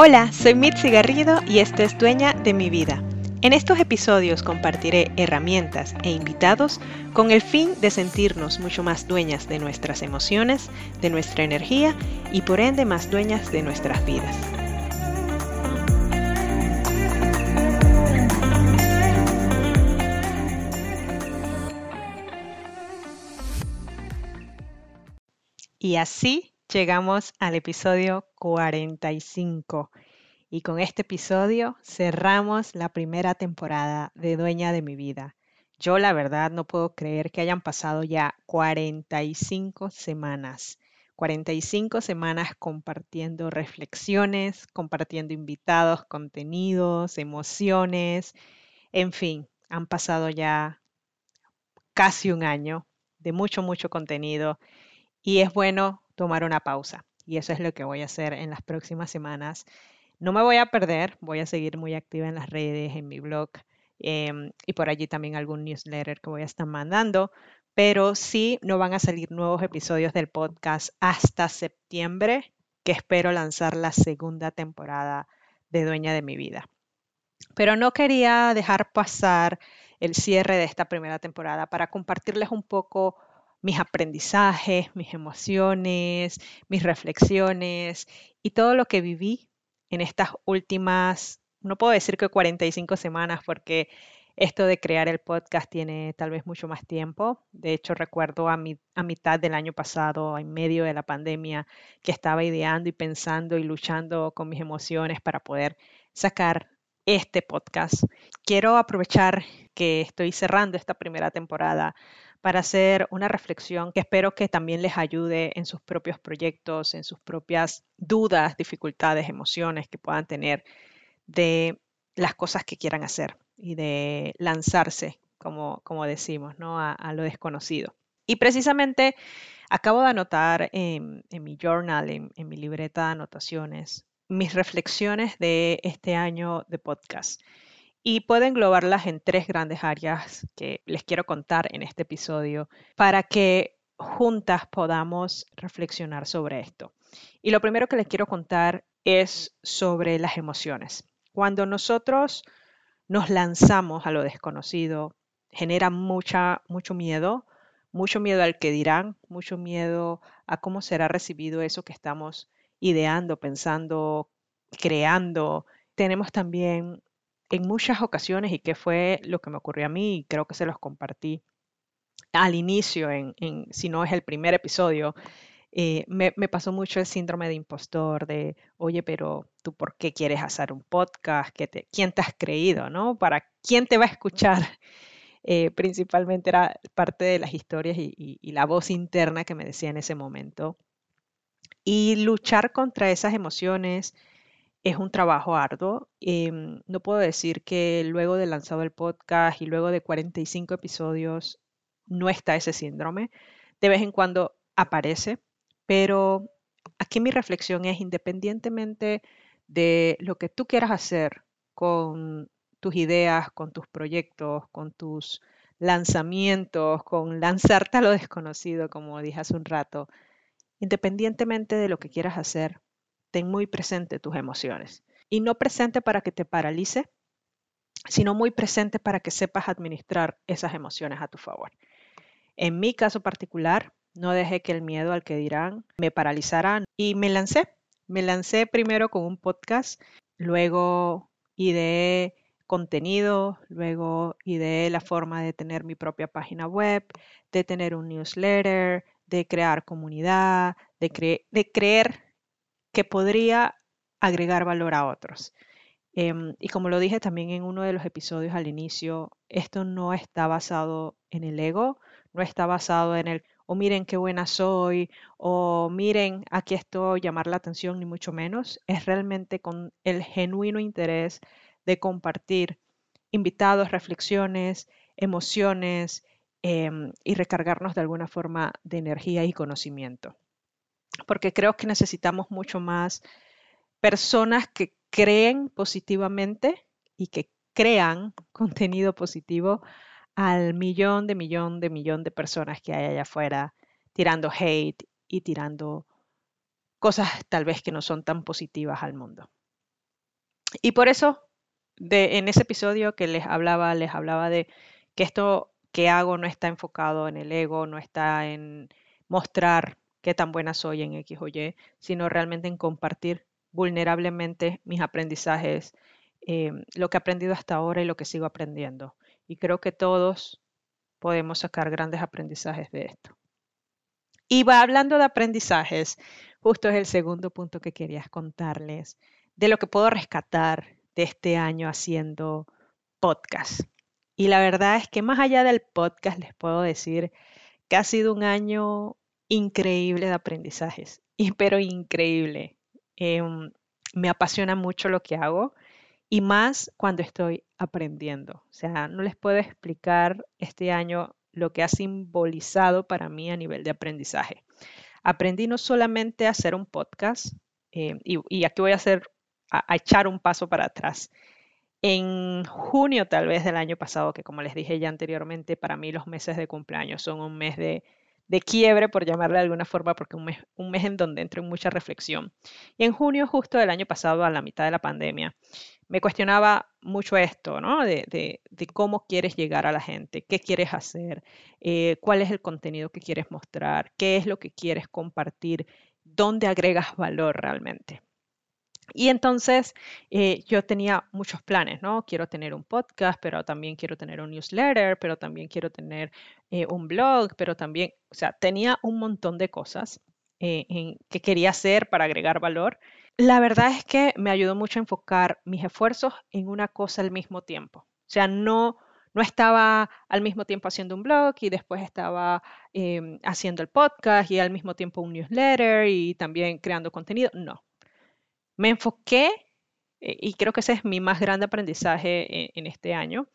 Hola, soy Mitzi Garrido y esto es Dueña de mi vida. En estos episodios compartiré herramientas e invitados con el fin de sentirnos mucho más dueñas de nuestras emociones, de nuestra energía y por ende más dueñas de nuestras vidas. Y así llegamos al episodio 45. Y con este episodio cerramos la primera temporada de Dueña de mi vida. Yo la verdad no puedo creer que hayan pasado ya 45 semanas. 45 semanas compartiendo reflexiones, compartiendo invitados, contenidos, emociones, en fin, han pasado ya casi un año de mucho, mucho contenido y es bueno tomar una pausa. Y eso es lo que voy a hacer en las próximas semanas. No me voy a perder, voy a seguir muy activa en las redes, en mi blog em, y por allí también algún newsletter que voy a estar mandando, pero sí no van a salir nuevos episodios del podcast hasta septiembre, que espero lanzar la segunda temporada de Dueña de mi vida. Pero no quería dejar pasar el cierre de esta primera temporada para compartirles un poco mis aprendizajes, mis emociones, mis reflexiones y todo lo que viví en estas últimas, no puedo decir que 45 semanas porque esto de crear el podcast tiene tal vez mucho más tiempo. De hecho, recuerdo a, mi, a mitad del año pasado, en medio de la pandemia, que estaba ideando y pensando y luchando con mis emociones para poder sacar este podcast. Quiero aprovechar que estoy cerrando esta primera temporada para hacer una reflexión que espero que también les ayude en sus propios proyectos, en sus propias dudas, dificultades, emociones que puedan tener de las cosas que quieran hacer y de lanzarse, como, como decimos, ¿no? a, lo desconocido. Y precisamente acabo de anotar en, mi journal, en, en mi libreta de anotaciones, mis reflexiones de este año de podcast y puedo englobarlas en tres grandes áreas que les quiero contar en este episodio para que juntas podamos reflexionar sobre esto. Y lo primero que les quiero contar es sobre las emociones. Cuando nosotros nos lanzamos a lo desconocido, genera mucha, mucho miedo, mucho miedo al que dirán, mucho miedo a cómo será recibido eso que estamos ideando, pensando, creando. Tenemos también en muchas ocasiones y que fue lo que me ocurrió a mí y creo que se los compartí al inicio, si no es el primer episodio, eh, me, pasó mucho el síndrome de impostor, de, oye, pero tú por qué quieres hacer un podcast, te, ¿quién te has creído, no? ¿Para quién te va a escuchar? Eh, principalmente era parte de las historias y la voz interna que me decía en ese momento. Y luchar contra esas emociones, es un trabajo arduo. Em, no puedo decir que luego de lanzado el podcast y luego de 45 episodios no está ese síndrome. De vez en cuando aparece, pero aquí mi reflexión es independientemente de lo que tú quieras hacer con tus ideas, con tus proyectos, con tus lanzamientos, con lanzarte a lo desconocido, como dije hace un rato, independientemente de lo que quieras hacer, ten muy presente tus emociones. Y no presente para que te paralice, sino muy presente para que sepas administrar esas emociones a tu favor. En mi caso particular, no dejé que el miedo al que dirán me paralizara y me lancé. Me lancé primero con un podcast, luego ideé contenido, luego ideé la forma de tener mi propia página web, de tener un newsletter, de crear comunidad, de, de creer que podría agregar valor a otros. Em, y como lo dije también en uno de los episodios al inicio, esto no está basado en el ego, no está basado en el, o oh, miren qué buena soy, o miren, aquí estoy, llamar la atención, ni mucho menos. Es realmente con el genuino interés de compartir invitados, reflexiones, emociones em, y recargarnos de alguna forma de energía y conocimiento porque creo que necesitamos mucho más personas que creen positivamente y que crean contenido positivo al millón de millón de millón de personas que hay allá afuera tirando hate y tirando cosas tal vez que no son tan positivas al mundo. Y por eso, en ese episodio que les hablaba, les hablaba de que esto que hago no está enfocado en el ego, no está en mostrar qué tan buena soy en X o Y, sino realmente en compartir vulnerablemente mis aprendizajes, eh, lo que he aprendido hasta ahora y lo que sigo aprendiendo. Y creo que todos podemos sacar grandes aprendizajes de esto. Y va hablando de aprendizajes, justo es el segundo punto que quería contarles, de lo que puedo rescatar de este año haciendo podcast. Y la verdad es que más allá del podcast les puedo decir que ha sido un año increíble de aprendizajes, pero increíble. Em, me apasiona mucho lo que hago y más cuando estoy aprendiendo. O sea, no les puedo explicar este año lo que ha simbolizado para mí a nivel de aprendizaje. Aprendí no solamente a hacer un podcast, em, y, aquí voy a hacer, a echar un paso para atrás. En junio tal vez del año pasado, que como les dije ya anteriormente, para mí los meses de cumpleaños son un mes de de quiebre, por llamarle de alguna forma, porque un mes, un mes en donde entro en mucha reflexión. Y en junio justo del año pasado, a la mitad de la pandemia, me cuestionaba mucho esto, ¿no? De, de, cómo quieres llegar a la gente, qué quieres hacer, eh, cuál es el contenido que quieres mostrar, qué es lo que quieres compartir, dónde agregas valor realmente. Y entonces eh, yo tenía muchos planes, ¿no? Quiero tener un podcast, pero también quiero tener un newsletter, pero también quiero tener eh, un blog, pero también, o sea, tenía un montón de cosas eh, que quería hacer para agregar valor. La verdad es que me ayudó mucho a enfocar mis esfuerzos en una cosa al mismo tiempo. O sea, no, no estaba al mismo tiempo haciendo un blog y después estaba em, haciendo el podcast y al mismo tiempo un newsletter y también creando contenido. No, me enfoqué, eh, y creo que ese es mi más grande aprendizaje en, en este año,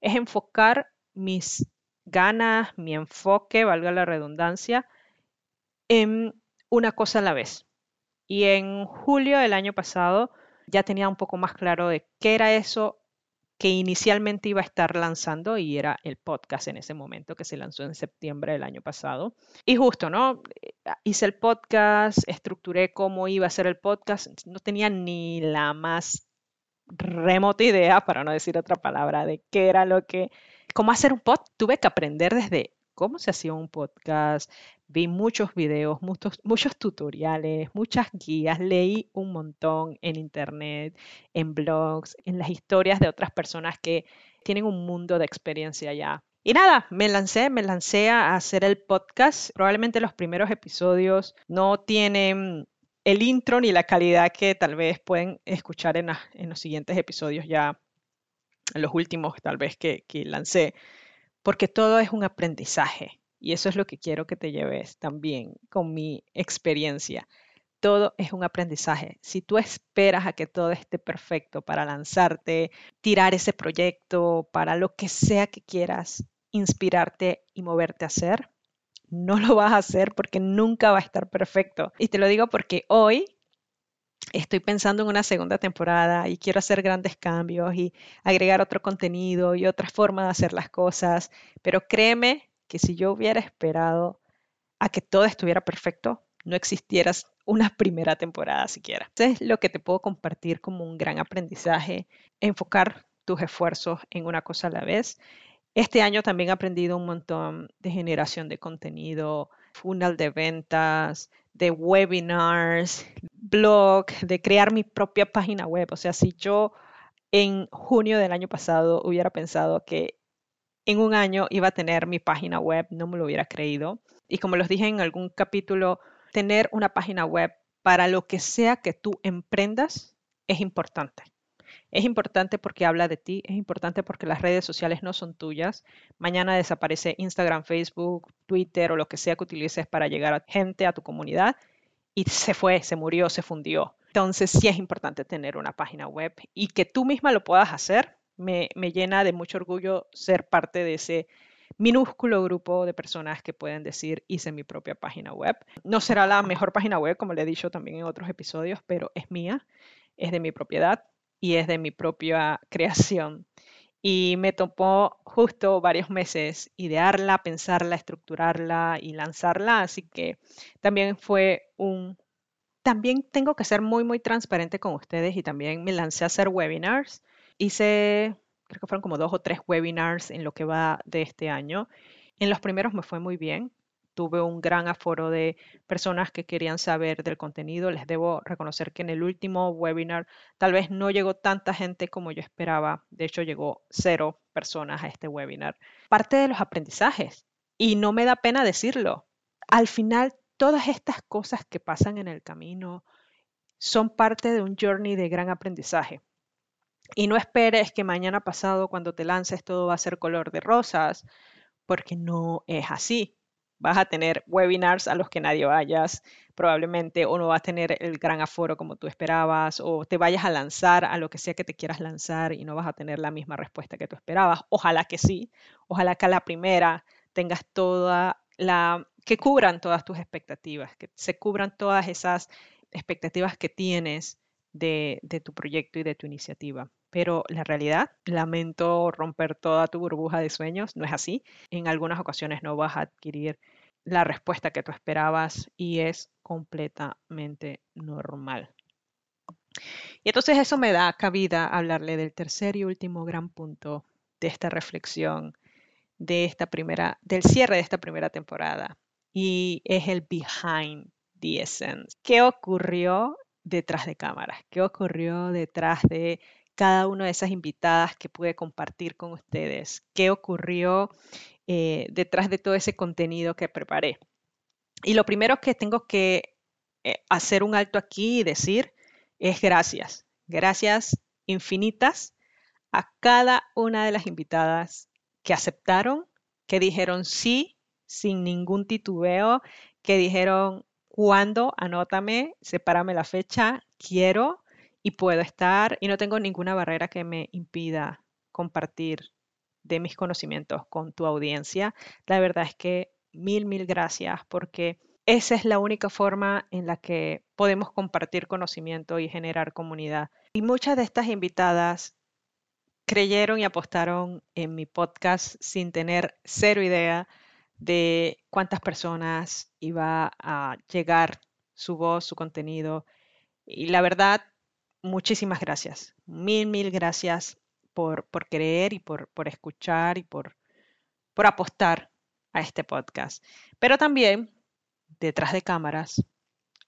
es enfocar mis ganas, mi enfoque, valga la redundancia, en una cosa a la vez. Y en julio del año pasado ya tenía un poco más claro de qué era eso que inicialmente iba a estar lanzando y era el podcast en ese momento que se lanzó en septiembre del año pasado. Y justo, ¿no? Hice el podcast, estructuré cómo iba a ser el podcast, no tenía ni la más remota idea, para no decir otra palabra, de qué era lo que, cómo hacer un podcast. Tuve que aprender desde cómo se hacía un podcast, vi muchos videos, muchos, muchos tutoriales, muchas guías, leí un montón en internet, en blogs, en las historias de otras personas que tienen un mundo de experiencia ya. Y nada, me lancé, me lancé a hacer el podcast. Probablemente los primeros episodios no tienen el intro ni la calidad que tal vez pueden escuchar en, los siguientes episodios ya, en los últimos tal vez que, que lancé porque todo es un aprendizaje y eso es lo que quiero que te lleves también con mi experiencia. Todo es un aprendizaje. Si tú esperas a que todo esté perfecto para lanzarte, tirar ese proyecto, para lo que sea que quieras inspirarte y moverte a hacer, no lo vas a hacer porque nunca va a estar perfecto. Y te lo digo porque hoy estoy pensando en una segunda temporada y quiero hacer grandes cambios y agregar otro contenido y otra forma de hacer las cosas, pero créeme que si yo hubiera esperado a que todo estuviera perfecto, no existiera una primera temporada siquiera. Entonces, lo que te puedo compartir como un gran aprendizaje, enfocar tus esfuerzos en una cosa a la vez. Este año también he aprendido un montón de generación de contenido, funnel de ventas, de webinars, blog, de crear mi propia página web. O sea, si yo en junio del año pasado hubiera pensado que en un año iba a tener mi página web, no me lo hubiera creído. Y como los dije en algún capítulo, tener una página web para lo que sea que tú emprendas es importante. Es importante porque habla de ti, es importante porque las redes sociales no son tuyas. Mañana desaparece Instagram, Facebook, Twitter o lo que sea que utilices para llegar a gente, a tu comunidad y se fue, se murió, se fundió. Entonces sí es importante tener una página web y que tú misma lo puedas hacer. Me, llena de mucho orgullo ser parte de ese minúsculo grupo de personas que pueden decir hice mi propia página web. No será la mejor página web, como le he dicho también en otros episodios, pero es mía, es de mi propiedad y es de mi propia creación. Y me topó justo varios meses idearla, pensarla, estructurarla y lanzarla, así que también fue un también tengo que ser muy, muy transparente con ustedes y también me lancé a hacer webinars. Hice, creo que fueron como dos o tres webinars en lo que va de este año. En los primeros me fue muy bien. Tuve un gran aforo de personas que querían saber del contenido. Les debo reconocer que en el último webinar tal vez no llegó tanta gente como yo esperaba. De hecho, llegó cero personas a este webinar. Parte de los aprendizajes. Y no me da pena decirlo. Al final todas estas cosas que pasan en el camino son parte de un journey de gran aprendizaje. Y no esperes que mañana pasado, cuando te lances, todo va a ser color de rosas, porque no es así. Vas a tener webinars a los que nadie vayas, probablemente, o no vas a tener el gran aforo como tú esperabas, o te vayas a lanzar a lo que sea que te quieras lanzar y no vas a tener la misma respuesta que tú esperabas. Ojalá que sí, ojalá que a la primera tengas toda la que cubran todas tus expectativas, que se cubran todas esas expectativas que tienes de, tu proyecto y de tu iniciativa. Pero la realidad, lamento romper toda tu burbuja de sueños, no es así. En algunas ocasiones no vas a adquirir la respuesta que tú esperabas y es completamente normal. Y entonces eso me da cabida hablarle del tercer y último gran punto de esta reflexión de esta primera, del cierre de esta primera temporada y es el behind the essence. ¿Qué ocurrió detrás de cámaras? ¿Qué ocurrió detrás de cada una de esas invitadas que pude compartir con ustedes? ¿Qué ocurrió eh, detrás de todo ese contenido que preparé? Y lo primero que tengo que eh, hacer un alto aquí y decir es gracias. Gracias infinitas a cada una de las invitadas que aceptaron, que dijeron sí sin ningún titubeo, que dijeron, ¿cuándo? Anótame, sepárame la fecha, quiero y puedo estar y no tengo ninguna barrera que me impida compartir de mis conocimientos con tu audiencia. La verdad es que mil, mil gracias porque esa es la única forma en la que podemos compartir conocimiento y generar comunidad. Y muchas de estas invitadas creyeron y apostaron en mi podcast sin tener cero idea de cuántas personas iba a llegar su voz, su contenido. Y la verdad, muchísimas gracias. Mil, mil gracias por, por creer y por, por escuchar y por, por apostar a este podcast. Pero también detrás de cámaras,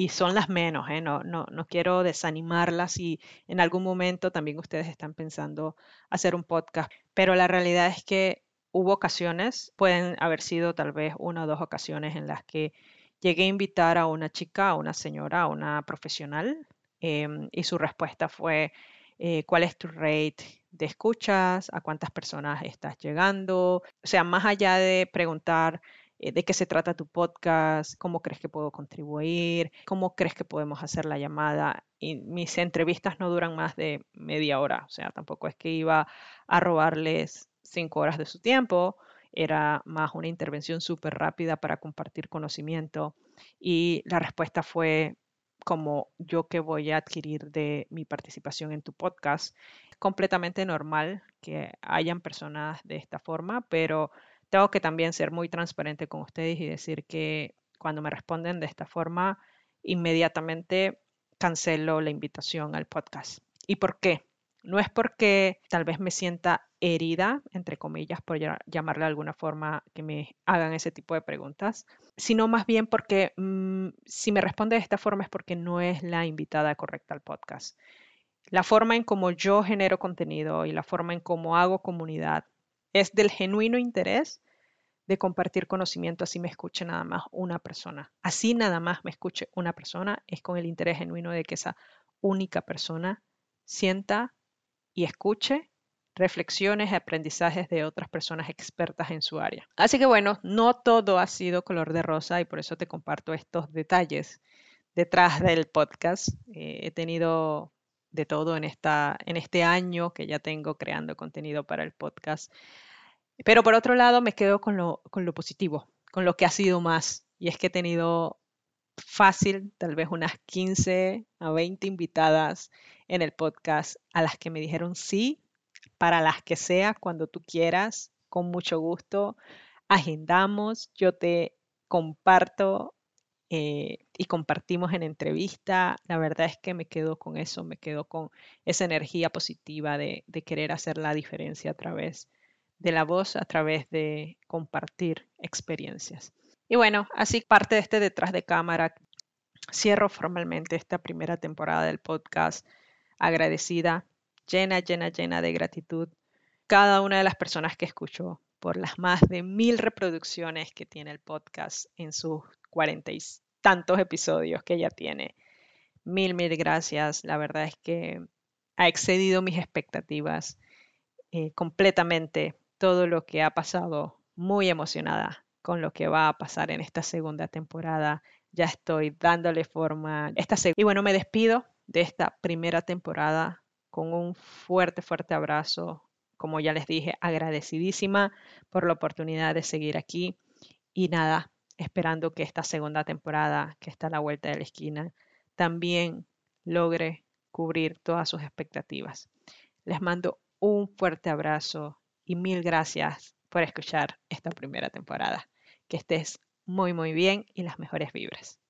y son las menos, ¿eh? no, no, no quiero desanimarlas y en algún momento también ustedes están pensando hacer un podcast, pero la realidad es que hubo ocasiones, pueden haber sido tal vez una o dos ocasiones en las que llegué a invitar a una chica, a una señora, a una profesional, em, y su respuesta fue, eh, ¿cuál es tu rate de escuchas? ¿A cuántas personas estás llegando? O sea, más allá de preguntar eh, de qué se trata tu podcast, cómo crees que puedo contribuir, cómo crees que podemos hacer la llamada. Y mis entrevistas no duran más de media hora, o sea, tampoco es que iba a robarles cinco horas de su tiempo, era más una intervención súper rápida para compartir conocimiento y la respuesta fue como yo que voy a adquirir de mi participación en tu podcast. Completamente normal que hayan personas de esta forma, pero tengo que también ser muy transparente con ustedes y decir que cuando me responden de esta forma, inmediatamente cancelo la invitación al podcast. ¿Y por qué? No es porque tal vez me sienta herida, entre comillas, por llamarle de alguna forma, que me hagan ese tipo de preguntas, sino más bien porque mm, si me responde de esta forma es porque no es la invitada correcta al podcast. La forma en cómo yo genero contenido y la forma en cómo hago comunidad es del genuino interés de compartir conocimiento así me escuche nada más una persona. Así nada más me escuche una persona es con el interés genuino de que esa única persona sienta y escuche reflexiones y aprendizajes de otras personas expertas en su área. Así que bueno, no todo ha sido color de rosa y por eso te comparto estos detalles detrás del podcast. Eh, he tenido de todo en, esta, en este año que ya tengo creando contenido para el podcast. Pero por otro lado, me quedo con lo, con lo positivo, con lo que ha sido más. Y es que he tenido fácil, tal vez unas 15 a 20 invitadas en el podcast a las que me dijeron sí, para las que sea, cuando tú quieras, con mucho gusto. Agendamos, yo te comparto eh, y compartimos en entrevista, la verdad es que me quedo con eso, me quedo con esa energía positiva de, de querer hacer la diferencia a través de la voz, a través de compartir experiencias. Y bueno, así parte de este detrás de cámara, cierro formalmente esta primera temporada del podcast agradecida, llena, llena, llena de gratitud cada una de las personas que escuchó por las más de mil reproducciones que tiene el podcast en sus cuarenta y tantos episodios que ya tiene. Mil, mil gracias. La verdad es que ha excedido mis expectativas eh, completamente todo lo que ha pasado. Muy emocionada con lo que va a pasar en esta segunda temporada. Ya estoy dándole forma. Esta y bueno, me despido de esta primera temporada con un fuerte, fuerte abrazo. Como ya les dije, agradecidísima por la oportunidad de seguir aquí. Y nada, esperando que esta segunda temporada, que está a la vuelta de la esquina, también logre cubrir todas sus expectativas. Les mando un fuerte abrazo y mil gracias por escuchar esta primera temporada. Que estés muy, muy bien y las mejores vibras.